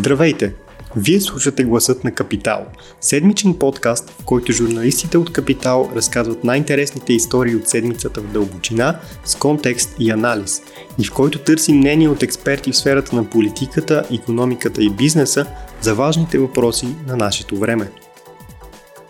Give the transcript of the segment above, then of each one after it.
Здравейте! Вие слушате Гласът на Капитал, седмичен подкаст, в който журналистите от Капитал разказват най-интересните истории от седмицата в дълбочина, с контекст и анализ, и в който търсим мнение от експерти в сферата на политиката, економиката и бизнеса за важните въпроси на нашето време.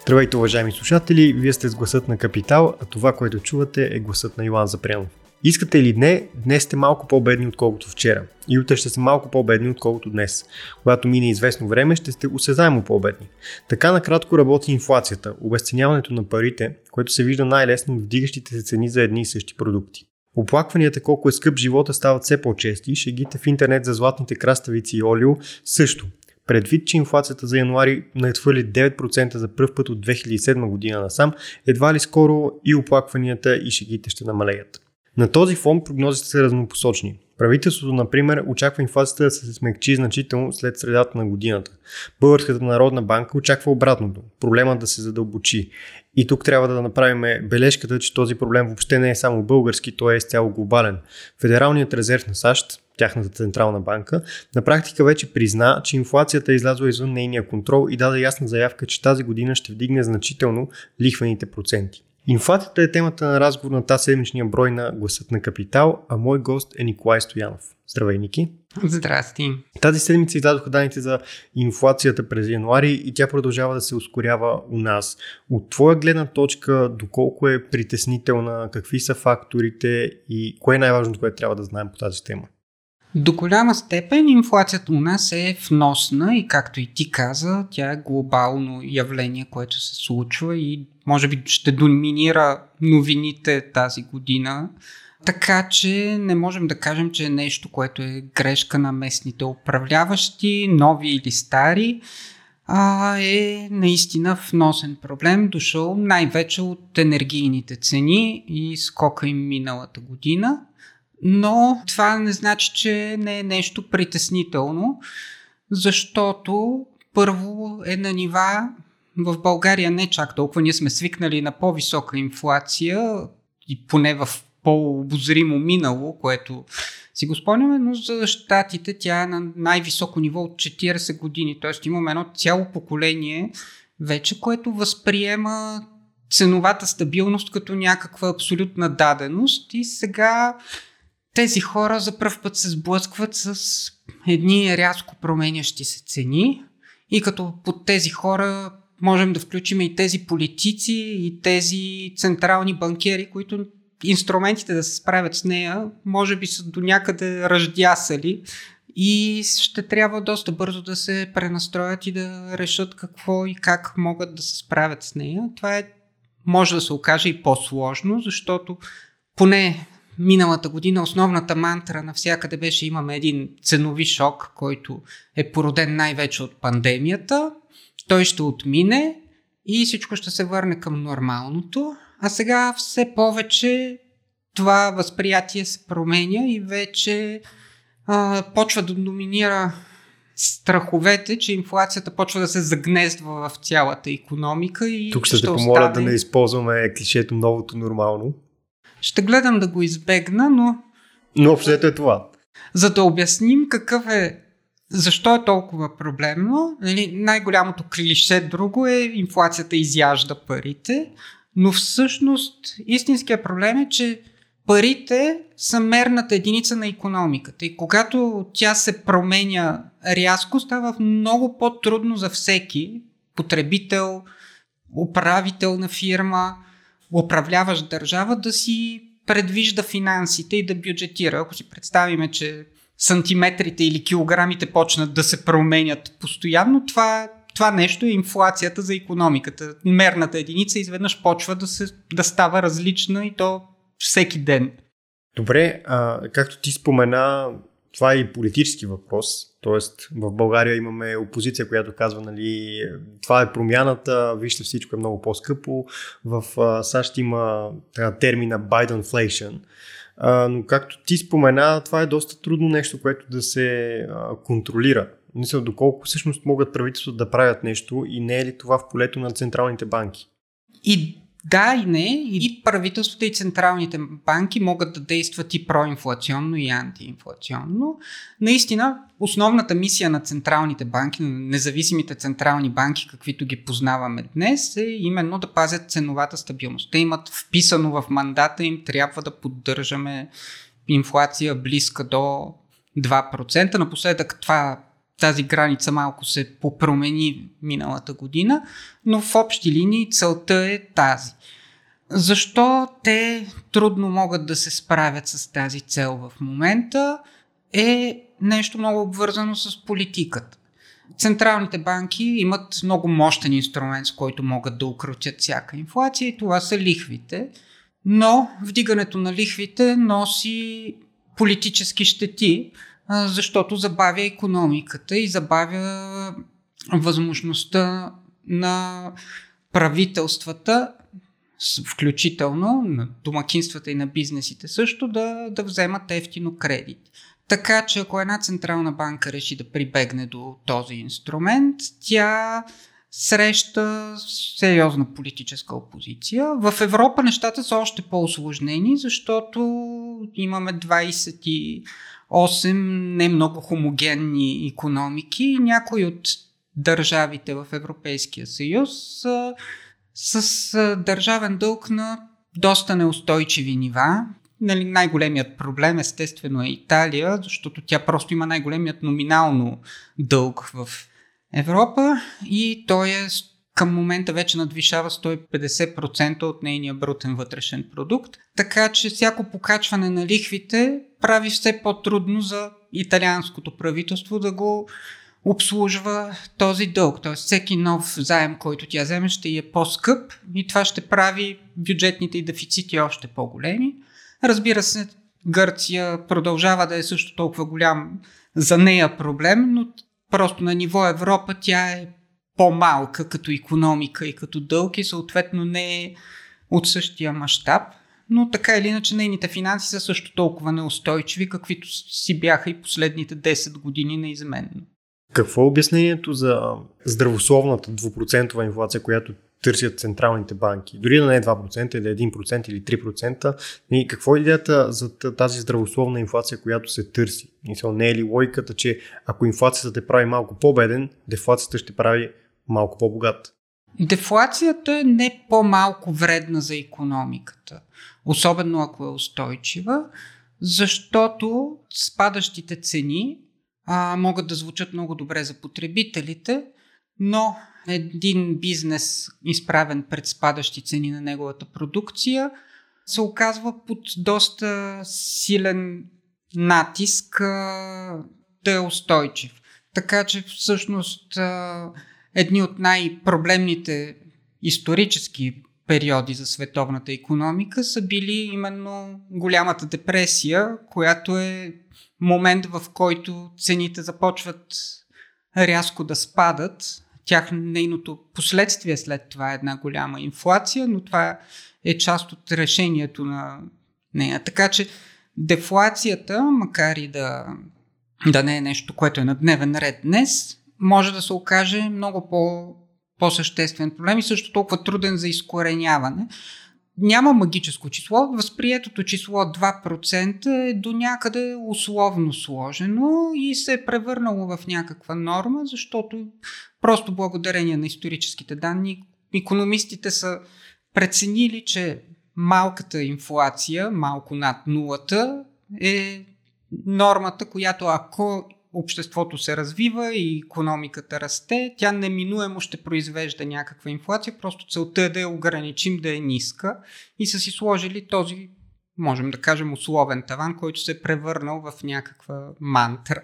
Здравейте, уважаеми слушатели! Вие сте с Гласът на Капитал, а това, което чувате е гласът на Йоан Запрянов. Искате или не, днес сте малко по-бедни отколкото вчера. И утре ще сте малко по-бедни отколкото днес. Когато мине известно време, ще сте осезаемо по-бедни. Така накратко работи инфлацията, обесценяването на парите, което се вижда най-лесно в вдигащите се цени за едни и същи продукти. Оплакванията колко е скъп живота стават все по-чести, шегите в интернет за златните краставици и олио също. Предвид, че инфлацията за януари надхвърли 9% за първ път от 2007 година насам, едва ли скоро и оплакванията и шегите ще намалеят. На този фон прогнозите са разнопосочни. Правителството, например, очаква инфлацията да се смекчи значително след средата на годината. Българската народна банка очаква обратното. Проблемът да се задълбочи. И тук трябва да направим бележката, че този проблем въобще не е само български, той е изцяло глобален. Федералният резерв на САЩ, тяхната централна банка, на практика вече призна, че инфлацията е излязла извън нейния контрол и даде ясна заявка, че тази година ще вдигне значително лихвените проценти. Инфлацията е темата на разговор на тази седмичния брой на Гласът на Капитал, а мой гост е Николай Стоянов. Здравей, Ники! Здрасти! Тази седмица издадоха данните за инфлацията през януари и тя продължава да се ускорява у нас. От твоя гледна точка, доколко е притеснителна, какви са факторите и кое е най-важното, което трябва да знаем по тази тема? До голяма степен инфлацията у нас е вносна и както и ти каза, тя е глобално явление, което се случва и може би ще доминира новините тази година. Така че не можем да кажем, че е нещо, което е грешка на местните управляващи, нови или стари, а е наистина вносен проблем, дошъл най-вече от енергийните цени и скока им миналата година. Но това не значи, че не е нещо притеснително, защото първо е на нива в България не чак толкова. Ние сме свикнали на по-висока инфлация и поне в по-обозримо минало, което си го спомняме, но за щатите тя е на най-високо ниво от 40 години. Тоест имаме едно цяло поколение вече, което възприема ценовата стабилност като някаква абсолютна даденост и сега тези хора за първ път се сблъскват с едни рязко променящи се цени и като под тези хора можем да включим и тези политици и тези централни банкери, които инструментите да се справят с нея може би са до някъде ръждясали и ще трябва доста бързо да се пренастроят и да решат какво и как могат да се справят с нея. Това е, може да се окаже и по-сложно, защото поне миналата година основната мантра навсякъде беше имаме един ценови шок, който е породен най-вече от пандемията. Той ще отмине и всичко ще се върне към нормалното. А сега все повече това възприятие се променя и вече а, почва да доминира страховете, че инфлацията почва да се загнездва в цялата економика. И Тук ще, ще те помоля остане... да не използваме клишето новото нормално. Ще гледам да го избегна, но... Но общото е това. За да обясним какъв е защо е толкова проблемно? Нали, най-голямото клише друго е инфлацията изяжда парите, но всъщност истинският проблем е, че парите са мерната единица на економиката и когато тя се променя рязко, става много по-трудно за всеки потребител, управител на фирма, управляващ държава да си предвижда финансите и да бюджетира. Ако си представиме, че сантиметрите или килограмите почнат да се променят постоянно, това, това нещо е инфлацията за економиката. Мерната единица изведнъж почва да, се, да става различна и то всеки ден. Добре, а, както ти спомена, това е и политически въпрос. Тоест, в България имаме опозиция, която казва, нали, това е промяната, вижте всичко е много по-скъпо. В САЩ има термина Bidenflation. А, но както ти спомена, това е доста трудно нещо, което да се контролира. Мисля, доколко всъщност могат правителството да правят нещо и не е ли това в полето на централните банки? И да и не, и правителството и централните банки могат да действат и проинфлационно и антиинфлационно. Наистина, основната мисия на централните банки, на независимите централни банки, каквито ги познаваме днес, е именно да пазят ценовата стабилност. Те имат вписано в мандата им, трябва да поддържаме инфлация близка до 2%. Напоследък това тази граница малко се попромени миналата година, но в общи линии целта е тази. Защо те трудно могат да се справят с тази цел в момента е нещо много обвързано с политиката. Централните банки имат много мощен инструмент, с който могат да укротят всяка инфлация и това са лихвите. Но вдигането на лихвите носи политически щети, защото забавя економиката и забавя възможността на правителствата, включително на домакинствата и на бизнесите също, да, да вземат ефтино кредит. Така че ако една централна банка реши да прибегне до този инструмент, тя среща сериозна политическа опозиция. В Европа нещата са още по-осложнени, защото имаме 20 8 не много хомогенни економики. Някои от държавите в Европейския съюз са с държавен дълг на доста неустойчиви нива. Нали, най-големият проблем естествено е Италия, защото тя просто има най-големият номинално дълг в Европа и той е към момента вече надвишава 150% от нейния брутен вътрешен продукт. Така че всяко покачване на лихвите прави все по-трудно за италианското правителство да го обслужва този дълг. Т.е. всеки нов заем, който тя вземе, ще е по-скъп и това ще прави бюджетните и дефицити още по-големи. Разбира се, Гърция продължава да е също толкова голям за нея проблем, но просто на ниво Европа тя е по-малка като економика и като дълг и съответно не е от същия мащаб. Но така или иначе нейните финанси са също толкова неустойчиви, каквито си бяха и последните 10 години неизменно. Какво е обяснението за здравословната 2% инфлация, която търсят централните банки? Дори да не е 2%, или 1% или 3%. И какво е идеята за тази здравословна инфлация, която се търси? Мисъл, не е ли логиката, че ако инфлацията те прави малко по-беден, дефлацията ще прави малко по-богат. Дефлацията е не по-малко вредна за економиката, особено ако е устойчива, защото спадащите цени а, могат да звучат много добре за потребителите, но един бизнес, изправен пред спадащи цени на неговата продукция, се оказва под доста силен натиск а, да е устойчив. Така че всъщност а, едни от най-проблемните исторически периоди за световната економика са били именно голямата депресия, която е момент в който цените започват рязко да спадат. Тях нейното последствие след това е една голяма инфлация, но това е част от решението на нея. Така че дефлацията, макар и да, да не е нещо, което е на дневен ред днес, може да се окаже много по, по-съществен проблем и също толкова труден за изкореняване. Няма магическо число. Възприетото число 2% е до някъде условно сложено и се е превърнало в някаква норма, защото просто благодарение на историческите данни економистите са преценили, че малката инфлация, малко над нулата, е нормата, която ако обществото се развива и економиката расте, тя неминуемо ще произвежда някаква инфлация, просто целта е да я ограничим да е ниска и са си сложили този, можем да кажем, условен таван, който се е превърнал в някаква мантра.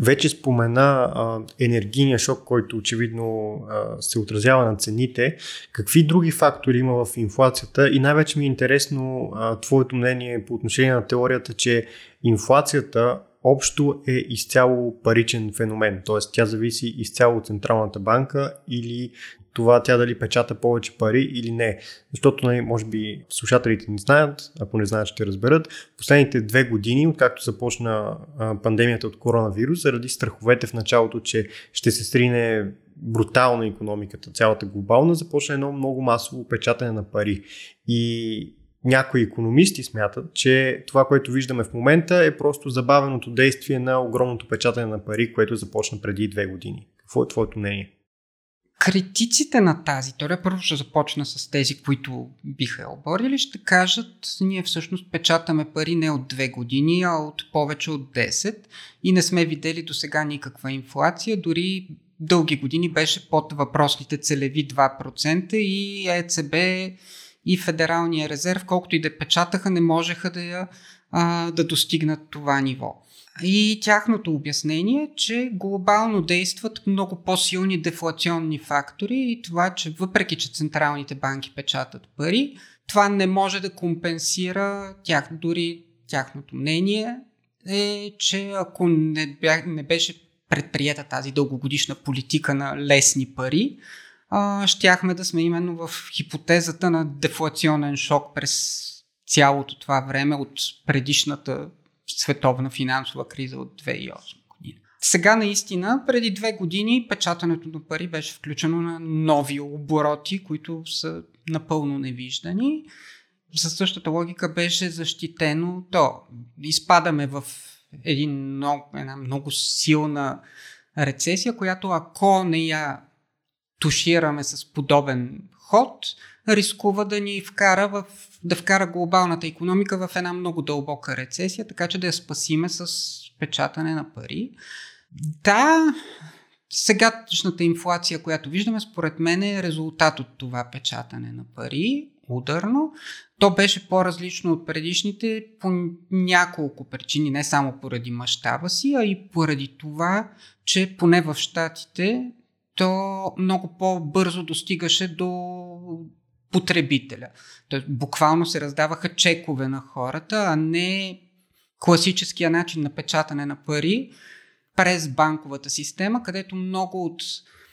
Вече спомена а, енергийния шок, който очевидно а, се отразява на цените. Какви други фактори има в инфлацията? И най-вече ми е интересно а, твоето мнение по отношение на теорията, че инфлацията общо е изцяло паричен феномен, т.е. тя зависи изцяло от Централната банка или това тя дали печата повече пари или не. Защото, нали, може би, слушателите не знаят, ако не знаят, ще разберат. Последните две години, откакто започна пандемията от коронавирус, заради страховете в началото, че ще се срине брутално економиката, цялата глобална, започна едно много масово печатане на пари. И някои економисти смятат, че това, което виждаме в момента е просто забавеното действие на огромното печатане на пари, което започна преди две години. Какво е твоето мнение? Критиците на тази теория, първо ще започна с тези, които биха я оборили, ще кажат, ние всъщност печатаме пари не от две години, а от повече от 10 и не сме видели до сега никаква инфлация, дори дълги години беше под въпросните целеви 2% и ЕЦБ и Федералния резерв, колкото и да печатаха, не можеха да, я, а, да достигнат това ниво. И тяхното обяснение е, че глобално действат много по-силни дефлационни фактори и това, че въпреки, че централните банки печатат пари, това не може да компенсира тях, дори тяхното мнение е, че ако не, бях, не беше предприета тази дългогодишна политика на лесни пари, щяхме да сме именно в хипотезата на дефлационен шок през цялото това време от предишната световна финансова криза от 2008 година. Сега наистина, преди две години, печатането на пари беше включено на нови обороти, които са напълно невиждани. Със същата логика беше защитено то. Изпадаме в един много, една много силна рецесия, която ако не я тушираме с подобен ход, рискува да ни вкара в, да вкара глобалната економика в една много дълбока рецесия, така че да я спасиме с печатане на пари. Да, сегашната инфлация, която виждаме, според мен е резултат от това печатане на пари, ударно. То беше по-различно от предишните по няколко причини, не само поради мащаба си, а и поради това, че поне в Штатите то много по-бързо достигаше до потребителя. Тоест, буквално се раздаваха чекове на хората, а не класическия начин на печатане на пари през банковата система, където много от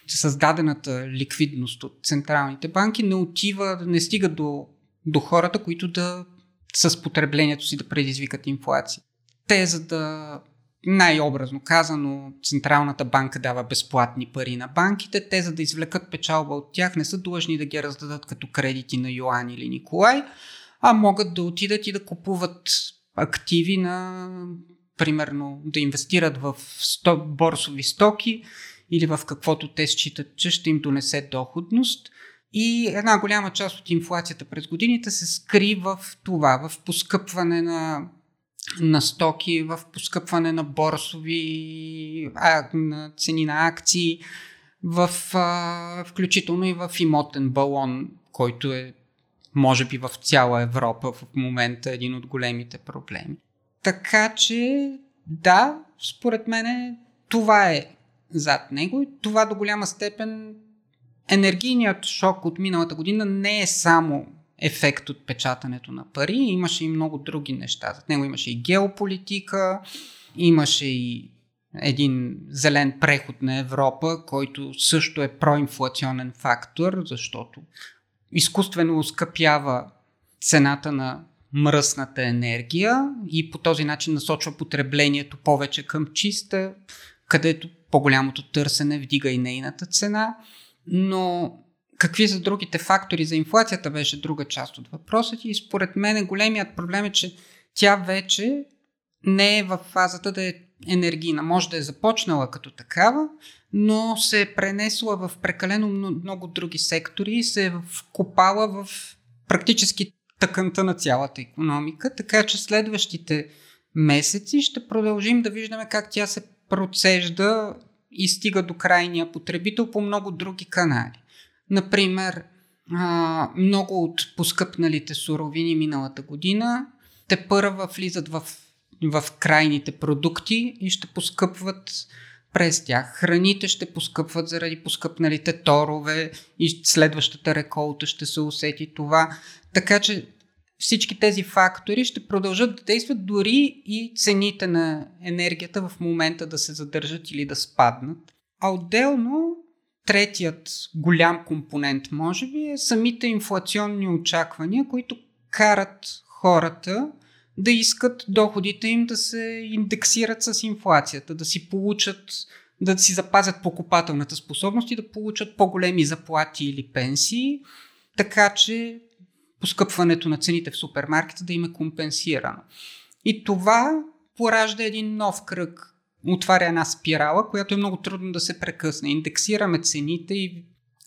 създадената ликвидност от централните банки не отива, не стига до, до хората, които да с потреблението си да предизвикат инфлация. Те, за да най-образно казано, Централната банка дава безплатни пари на банките. Те, за да извлекат печалба от тях, не са длъжни да ги раздадат като кредити на Йоан или Николай, а могат да отидат и да купуват активи на, примерно, да инвестират в сто, борсови стоки или в каквото те считат, че ще им донесе доходност. И една голяма част от инфлацията през годините се скри в това, в поскъпване на на стоки, в поскъпване на борсови а, на цени на акции, в, а, включително и в имотен балон, който е може би в цяла Европа в момента един от големите проблеми. Така че, да, според мен това е зад него и това до голяма степен енергийният шок от миналата година не е само ефект от печатането на пари. Имаше и много други неща. За него имаше и геополитика, имаше и един зелен преход на Европа, който също е проинфлационен фактор, защото изкуствено ускъпява цената на мръсната енергия и по този начин насочва потреблението повече към чиста, където по-голямото търсене вдига и нейната цена. Но Какви са другите фактори за инфлацията беше друга част от въпроса и според мен големият проблем е, че тя вече не е в фазата да е енергийна. Може да е започнала като такава, но се е пренесла в прекалено много други сектори и се е вкопала в практически тъканта на цялата економика, така че следващите месеци ще продължим да виждаме как тя се процежда и стига до крайния потребител по много други канали. Например, много от поскъпналите суровини миналата година те първа влизат в, в крайните продукти и ще поскъпват през тях. Храните ще поскъпват заради поскъпналите торове и следващата реколта ще се усети това. Така че всички тези фактори ще продължат да действат дори и цените на енергията в момента да се задържат или да спаднат. А отделно третият голям компонент, може би, е самите инфлационни очаквания, които карат хората да искат доходите им да се индексират с инфлацията, да си получат, да си запазят покупателната способност и да получат по-големи заплати или пенсии, така че поскъпването на цените в супермаркета да им е компенсирано. И това поражда един нов кръг, отваря една спирала, която е много трудно да се прекъсне. Индексираме цените и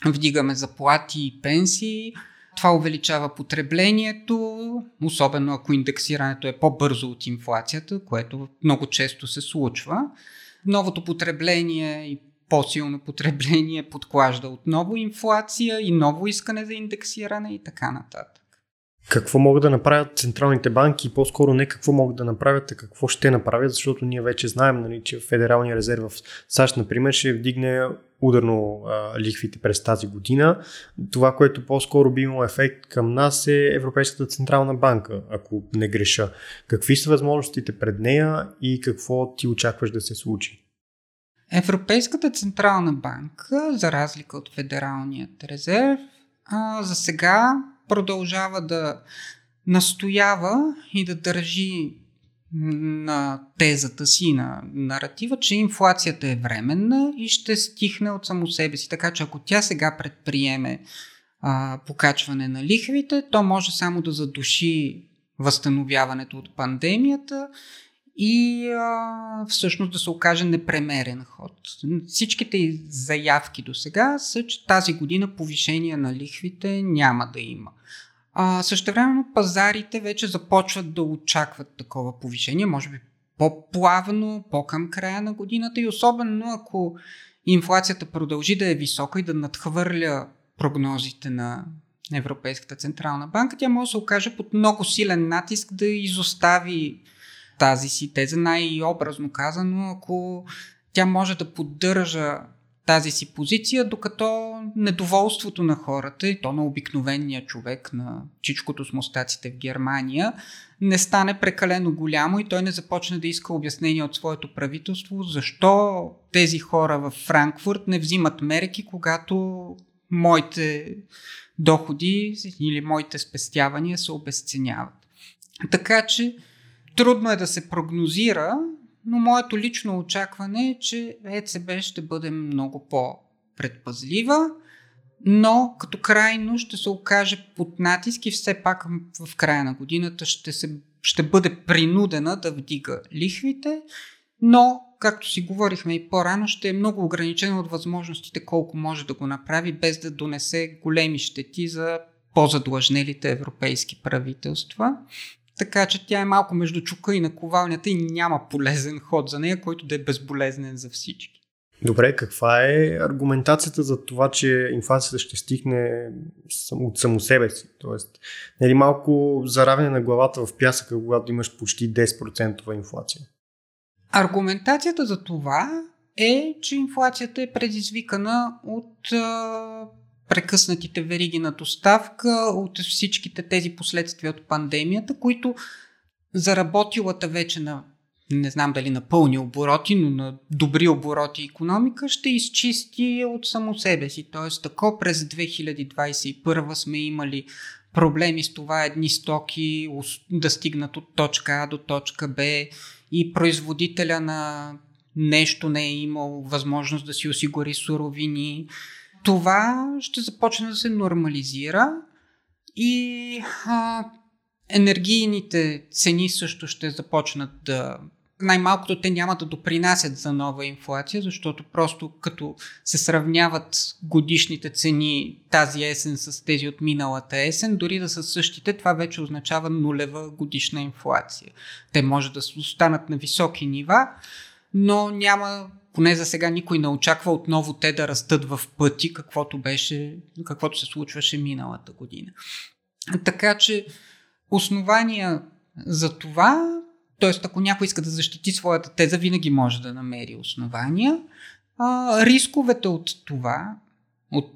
вдигаме заплати и пенсии, това увеличава потреблението, особено ако индексирането е по-бързо от инфлацията, което много често се случва. Новото потребление и по-силно потребление подклажда отново инфлация и ново искане за индексиране и така нататък. Какво могат да направят централните банки и по-скоро не какво могат да направят, а какво ще направят, защото ние вече знаем, нали, че Федералния резерв в САЩ, например, ще вдигне ударно а, лихвите през тази година. Това, което по-скоро би имало ефект към нас е Европейската централна банка, ако не греша. Какви са възможностите пред нея и какво ти очакваш да се случи? Европейската централна банка, за разлика от Федералният резерв, а, за сега продължава да настоява и да държи на тезата си, на наратива, че инфлацията е временна и ще стихне от само себе си. Така че ако тя сега предприеме а, покачване на лихвите, то може само да задуши възстановяването от пандемията и а, всъщност да се окаже непремерен ход. Всичките заявки до сега са, че тази година повишение на лихвите няма да има. А, време пазарите вече започват да очакват такова повишение, може би по-плавно, по-към края на годината и особено ако инфлацията продължи да е висока и да надхвърля прогнозите на Европейската Централна банка, тя може да се окаже под много силен натиск да изостави тази си теза, най-образно казано, ако тя може да поддържа тази си позиция, докато недоволството на хората, и то на обикновения човек, на чичкото с мустаците в Германия, не стане прекалено голямо и той не започне да иска обяснение от своето правителство, защо тези хора в Франкфурт не взимат мерки, когато моите доходи или моите спестявания се обесценяват. Така че трудно е да се прогнозира, но моето лично очакване е, че ЕЦБ ще бъде много по-предпазлива, но като крайно ще се окаже под натиск и все пак в края на годината ще, се, ще бъде принудена да вдига лихвите, но, както си говорихме и по-рано, ще е много ограничено от възможностите колко може да го направи, без да донесе големи щети за по-задлъжнелите европейски правителства. Така че тя е малко между чука и наковалнята и няма полезен ход за нея, който да е безболезнен за всички. Добре, каква е аргументацията за това, че инфлацията ще стигне от само себе си? Тоест, нали малко заравяне на главата в пясъка, когато имаш почти 10% инфлация? Аргументацията за това е, че инфлацията е предизвикана от прекъснатите вериги на доставка, от всичките тези последствия от пандемията, които заработилата вече на не знам дали на пълни обороти, но на добри обороти економика ще изчисти от само себе си. Тоест, ако през 2021 сме имали проблеми с това едни стоки да стигнат от точка А до точка Б и производителя на нещо не е имал възможност да си осигури суровини, това ще започне да се нормализира и а, енергийните цени също ще започнат да. Най-малкото те няма да допринасят за нова инфлация, защото просто като се сравняват годишните цени тази есен с тези от миналата есен, дори да са същите, това вече означава нулева годишна инфлация. Те може да останат на високи нива, но няма поне за сега никой не очаква отново те да растат в пъти, каквото, беше, каквото се случваше миналата година. Така че основания за това, т.е. ако някой иска да защити своята теза, винаги може да намери основания. А, рисковете от това, от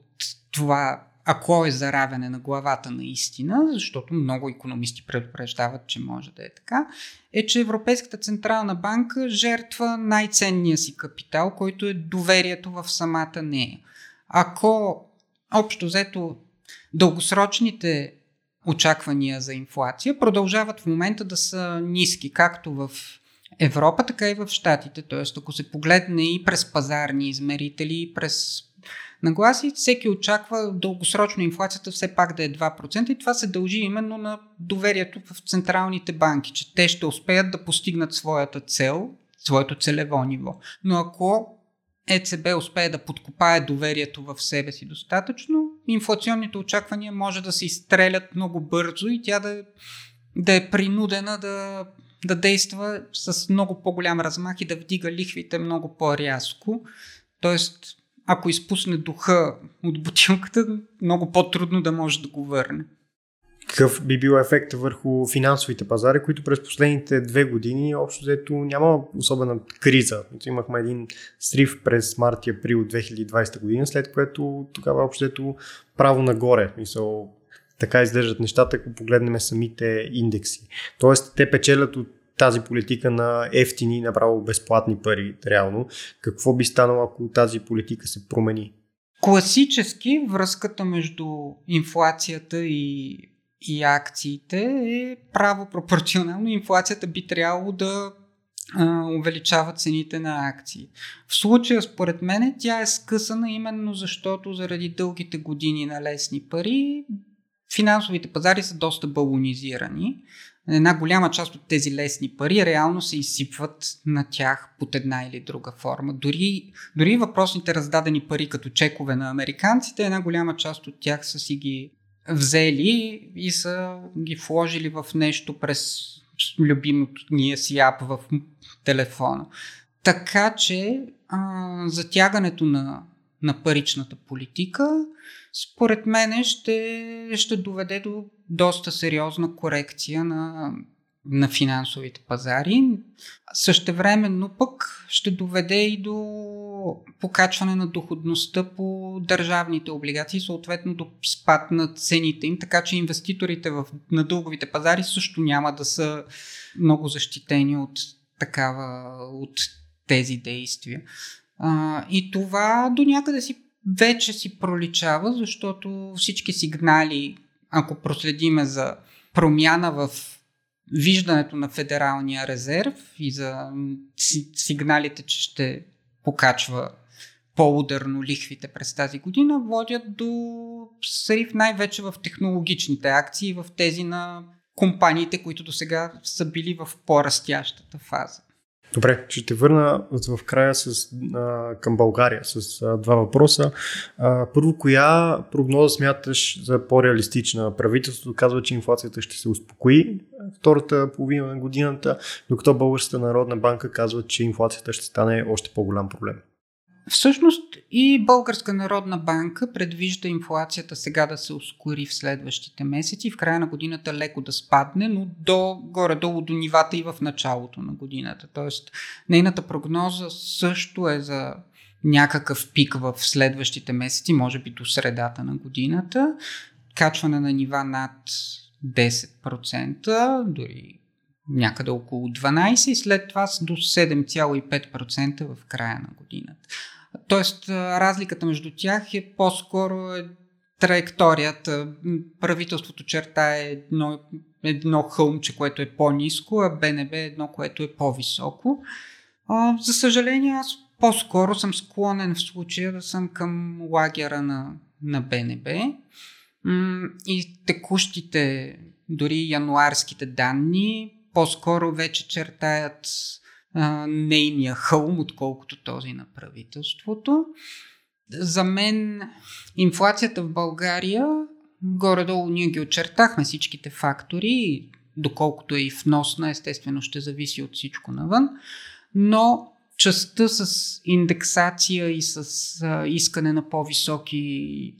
това ако е заравяне на главата наистина, защото много економисти предупреждават, че може да е така, е, че Европейската Централна банка жертва най-ценния си капитал, който е доверието в самата нея. ако общо взето дългосрочните очаквания за инфлация продължават в момента да са ниски, както в Европа, така и в Штатите. Тоест, ако се погледне и през пазарни измерители, и през нагласи, всеки очаква дългосрочно инфлацията все пак да е 2% и това се дължи именно на доверието в централните банки, че те ще успеят да постигнат своята цел, своето целево ниво. Но ако ЕЦБ успее да подкопае доверието в себе си достатъчно, инфлационните очаквания може да се изстрелят много бързо и тя да, да е принудена да, да действа с много по-голям размах и да вдига лихвите много по-рязко. Тоест, ако изпусне духа от бутилката, много по-трудно да може да го върне. Какъв би бил ефект върху финансовите пазари, които през последните две години общо взето няма особена криза. Имахме един срив през март и април 2020 година, след което тогава общо взето право нагоре. Мисъл, така изглеждат нещата, ако погледнем самите индекси. Тоест, те печелят от тази политика на ефтини, направо безплатни пари, реално. Какво би станало, ако тази политика се промени? Класически връзката между инфлацията и, и акциите е право пропорционално. Инфлацията би трябвало да а, увеличава цените на акции. В случая, според мен, тя е скъсана именно защото заради дългите години на лесни пари финансовите пазари са доста балонизирани една голяма част от тези лесни пари реално се изсипват на тях под една или друга форма. Дори, дори въпросните раздадени пари като чекове на американците, една голяма част от тях са си ги взели и са ги вложили в нещо през любимото ние си ап в телефона. Така че а, затягането на, на паричната политика според мен ще, ще доведе до доста сериозна корекция на, на финансовите пазари. Същевременно пък ще доведе и до покачване на доходността по държавните облигации, съответно до спад на цените им, така че инвеститорите в, на дълговите пазари също няма да са много защитени от такава, от тези действия. И това до някъде си вече си проличава, защото всички сигнали, ако проследиме за промяна в виждането на Федералния резерв и за сигналите, че ще покачва по-ударно лихвите през тази година, водят до срив най-вече в технологичните акции, в тези на компаниите, които до сега са били в по-растящата фаза. Добре, ще те върна в края с, а, към България с а, два въпроса. А, първо, коя прогноза смяташ за по-реалистична? Правителството казва, че инфлацията ще се успокои втората половина на годината, докато Българската народна банка казва, че инфлацията ще стане още по-голям проблем. Всъщност и Българска народна банка предвижда инфлацията сега да се ускори в следващите месеци, в края на годината леко да спадне, но до, горе-долу до нивата и в началото на годината. Тоест, нейната прогноза също е за някакъв пик в следващите месеци, може би до средата на годината, качване на нива над 10%, дори някъде около 12% и след това до 7,5% в края на годината. Тоест, разликата между тях е по-скоро е траекторията. Правителството черта е едно, едно хълмче, което е по-низко, а БНБ е едно, което е по-високо. За съжаление, аз по-скоро съм склонен в случая да съм към лагера на, на БНБ. И текущите, дори януарските данни, по-скоро вече чертаят а, нейния хълм, отколкото този на правителството. За мен инфлацията в България, горе-долу ние ги очертахме всичките фактори, доколкото е и вносна, естествено ще зависи от всичко навън, но частта с индексация и с а, искане на по-високи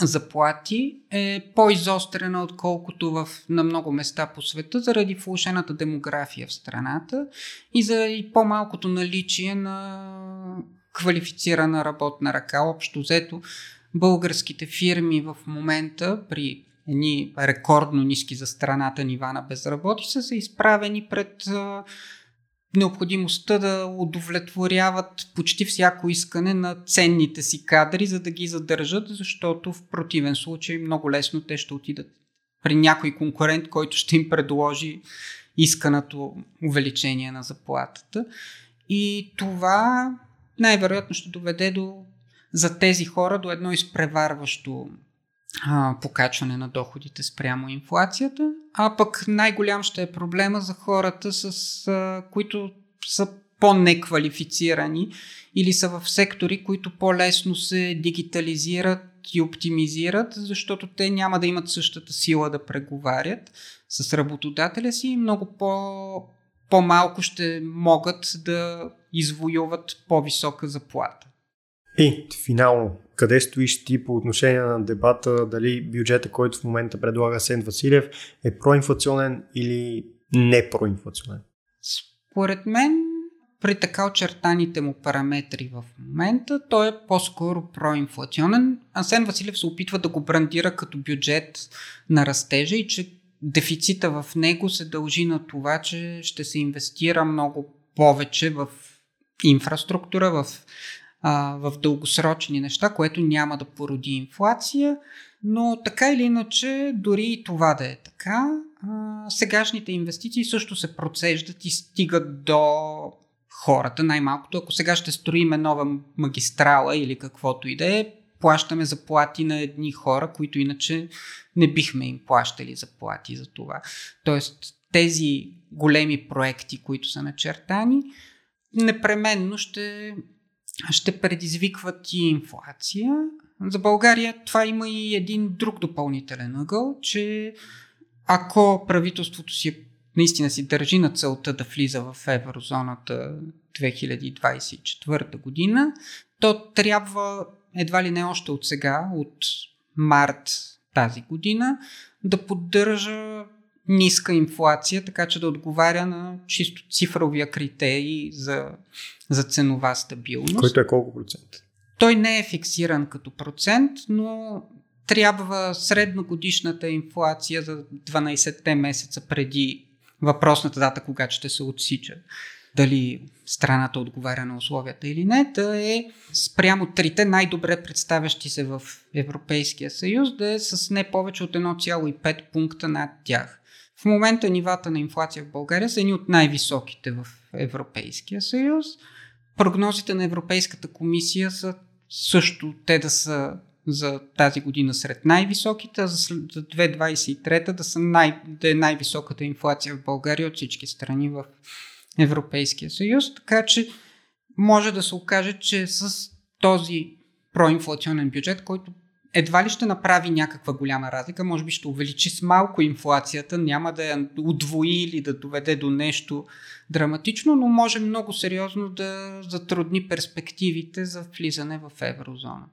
заплати е по-изострена, отколкото в, на много места по света, заради влушената демография в страната и заради по-малкото наличие на квалифицирана работна ръка. Общо взето, българските фирми в момента при едни рекордно ниски за страната нива на безработица са изправени пред необходимостта да удовлетворяват почти всяко искане на ценните си кадри, за да ги задържат, защото в противен случай много лесно те ще отидат при някой конкурент, който ще им предложи исканото увеличение на заплатата. И това най-вероятно ще доведе до, за тези хора до едно изпреварващо а, покачване на доходите спрямо инфлацията, а пък най-голям ще е проблема за хората, с, а, които са по-неквалифицирани или са в сектори, които по-лесно се дигитализират и оптимизират, защото те няма да имат същата сила да преговарят с работодателя си и много по, по-малко ще могат да извоюват по-висока заплата. И финално, къде стоиш ти по отношение на дебата дали бюджета, който в момента предлага Сен Василев е проинфлационен или не проинфлационен? Според мен, при така очертаните му параметри в момента, той е по-скоро проинфлационен. Асен Василев се опитва да го брандира като бюджет на растежа и че дефицита в него се дължи на това, че ще се инвестира много повече в инфраструктура, в а, в дългосрочни неща, което няма да породи инфлация, но така или иначе, дори и това да е така, а, сегашните инвестиции също се процеждат и стигат до хората. Най-малкото, ако сега ще строиме нова магистрала или каквото и да е, плащаме заплати на едни хора, които иначе не бихме им плащали заплати за това. Тоест, тези големи проекти, които са начертани, непременно ще ще предизвикват и инфлация. За България това има и един друг допълнителен ъгъл, че ако правителството си наистина си държи на целта да влиза в еврозоната 2024 година, то трябва едва ли не още от сега, от март тази година, да поддържа ниска инфлация, така че да отговаря на чисто цифровия критерий за, за ценова стабилност. Който е колко процент? Той не е фиксиран като процент, но трябва средногодишната инфлация за 12-те месеца преди въпросната дата, когато ще се отсича дали страната отговаря на условията или не, да е спрямо трите най-добре представящи се в Европейския съюз, да е с не повече от 1,5 пункта над тях. В момента нивата на инфлация в България са едни от най-високите в Европейския съюз. Прогнозите на Европейската комисия са също те да са за тази година сред най-високите, а за 2023 да, са най, да е най-високата инфлация в България от всички страни в Европейския съюз. Така че може да се окаже, че с този проинфлационен бюджет, който едва ли ще направи някаква голяма разлика, може би ще увеличи с малко инфлацията, няма да я удвои или да доведе до нещо драматично, но може много сериозно да затрудни перспективите за влизане в еврозоната.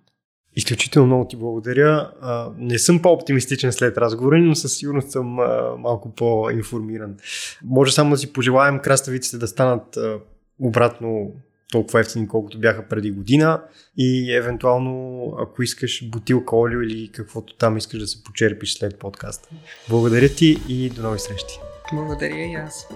Изключително много ти благодаря. Не съм по-оптимистичен след разговора, но със сигурност съм малко по-информиран. Може само да си пожелаем краставиците да станат обратно толкова ефтини, колкото бяха преди година и евентуално, ако искаш бутилка олио или каквото там искаш да се почерпиш след подкаста. Благодаря ти и до нови срещи. Благодаря и аз.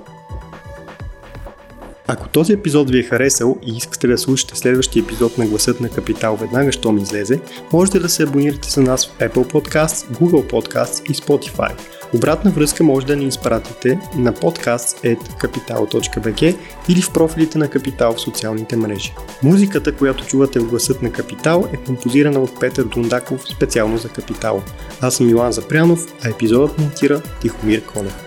Ако този епизод ви е харесал и искате да слушате следващия епизод на Гласът на Капитал веднага, що ми излезе, можете да се абонирате за нас в Apple Podcasts, Google Podcasts и Spotify – Обратна връзка може да ни изпратите на podcast.capital.bg или в профилите на Капитал в социалните мрежи. Музиката, която чувате в гласът на Капитал е композирана от Петър Дундаков специално за Капитал. Аз съм Милан Запрянов, а епизодът монтира Тихомир Конев.